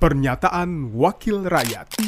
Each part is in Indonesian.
Pernyataan Wakil Rakyat.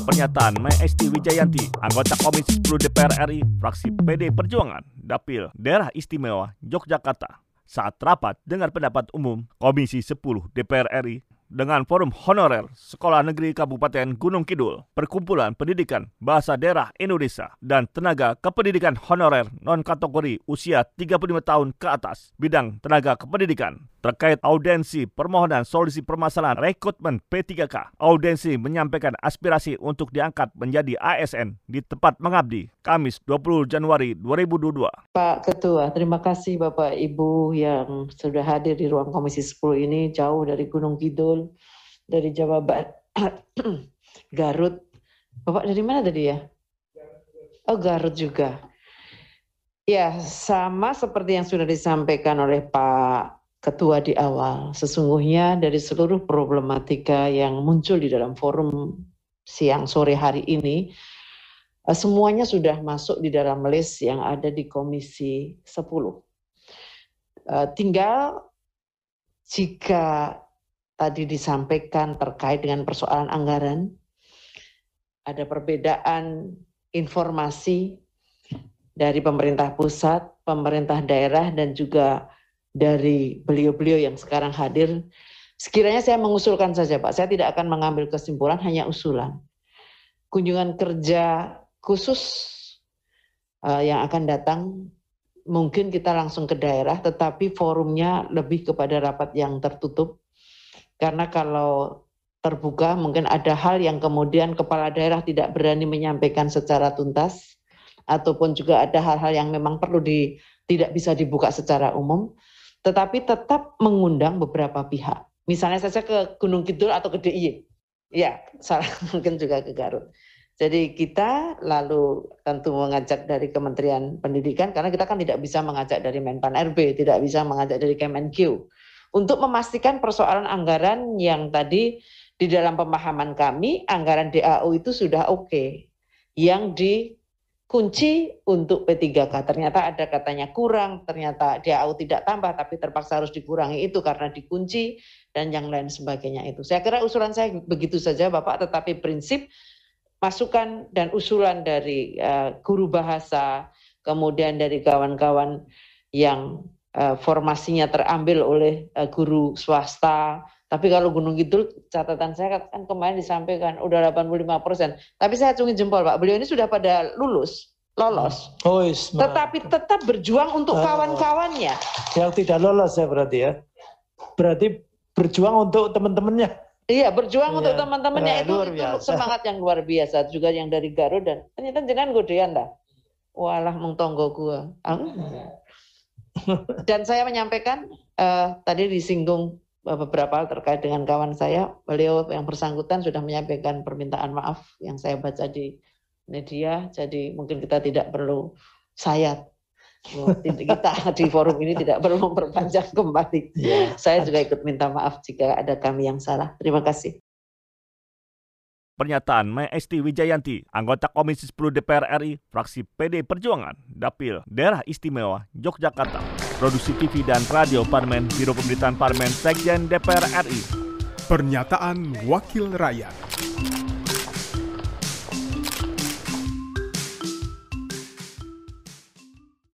Pernyataan Mai Esti Wijayanti, anggota Komisi 10 DPR RI, fraksi PD Perjuangan, Dapil, Daerah Istimewa, Yogyakarta, saat rapat dengan pendapat umum Komisi 10 DPR RI dengan Forum Honorer Sekolah Negeri Kabupaten Gunung Kidul, Perkumpulan Pendidikan Bahasa Daerah Indonesia, dan Tenaga Kependidikan Honorer non-kategori usia 35 tahun ke atas, bidang tenaga kependidikan, terkait audensi permohonan solusi permasalahan rekrutmen P3K. Audensi menyampaikan aspirasi untuk diangkat menjadi ASN di tempat mengabdi, Kamis 20 Januari 2022. Pak Ketua, terima kasih Bapak Ibu yang sudah hadir di ruang Komisi 10 ini jauh dari Gunung Kidul, dari Jawa Barat, Garut. Bapak dari mana tadi ya? Oh Garut juga. Ya, sama seperti yang sudah disampaikan oleh Pak Ketua di awal. Sesungguhnya dari seluruh problematika yang muncul di dalam forum siang sore hari ini, eh, semuanya sudah masuk di dalam list yang ada di Komisi 10. Eh, tinggal jika tadi disampaikan terkait dengan persoalan anggaran, ada perbedaan informasi dari pemerintah pusat, pemerintah daerah, dan juga dari beliau-beliau yang sekarang hadir. Sekiranya saya mengusulkan saja Pak, saya tidak akan mengambil kesimpulan, hanya usulan. Kunjungan kerja khusus uh, yang akan datang, mungkin kita langsung ke daerah, tetapi forumnya lebih kepada rapat yang tertutup, karena kalau terbuka mungkin ada hal yang kemudian kepala daerah tidak berani menyampaikan secara tuntas ataupun juga ada hal-hal yang memang perlu di tidak bisa dibuka secara umum tetapi tetap mengundang beberapa pihak. Misalnya saja ke Gunung Kidul atau ke DIY. Ya, salah mungkin juga ke Garut. Jadi kita lalu tentu mengajak dari Kementerian Pendidikan karena kita kan tidak bisa mengajak dari Menpan RB, tidak bisa mengajak dari Kemenq untuk memastikan persoalan anggaran yang tadi di dalam pemahaman kami anggaran DAU itu sudah oke. Okay. Yang dikunci untuk P3K ternyata ada katanya kurang, ternyata DAU tidak tambah tapi terpaksa harus dikurangi itu karena dikunci dan yang lain sebagainya itu. Saya kira usulan saya begitu saja Bapak tetapi prinsip masukan dan usulan dari uh, guru bahasa kemudian dari kawan-kawan yang uh, formasinya terambil oleh uh, guru swasta. Tapi kalau Gunung Kidul catatan saya kan kemarin disampaikan udah 85 persen. Tapi saya acungi jempol Pak, beliau ini sudah pada lulus, lolos. Oh, is, Tetapi tetap berjuang untuk kawan-kawannya. Yang tidak lolos ya berarti ya. Berarti berjuang untuk teman-temannya. Iya, berjuang iya. untuk teman-temannya itu, itu semangat yang luar biasa. Juga yang dari Garut dan ternyata jangan godean dah. Walah mengtonggo gua. Dan saya menyampaikan uh, tadi disinggung beberapa hal terkait dengan kawan saya, beliau yang bersangkutan sudah menyampaikan permintaan maaf yang saya baca di media, jadi mungkin kita tidak perlu sayat. kita di forum ini tidak perlu memperpanjang kembali. Ya. Saya juga ikut minta maaf jika ada kami yang salah. Terima kasih. Pernyataan Mai Esti Wijayanti, anggota Komisi 10 DPR RI, fraksi PD Perjuangan, Dapil, Daerah Istimewa, Yogyakarta. Produksi TV dan Radio Parlemen, Biro Pemberitaan Parlemen, Sekjen DPR RI. Pernyataan Wakil Rakyat.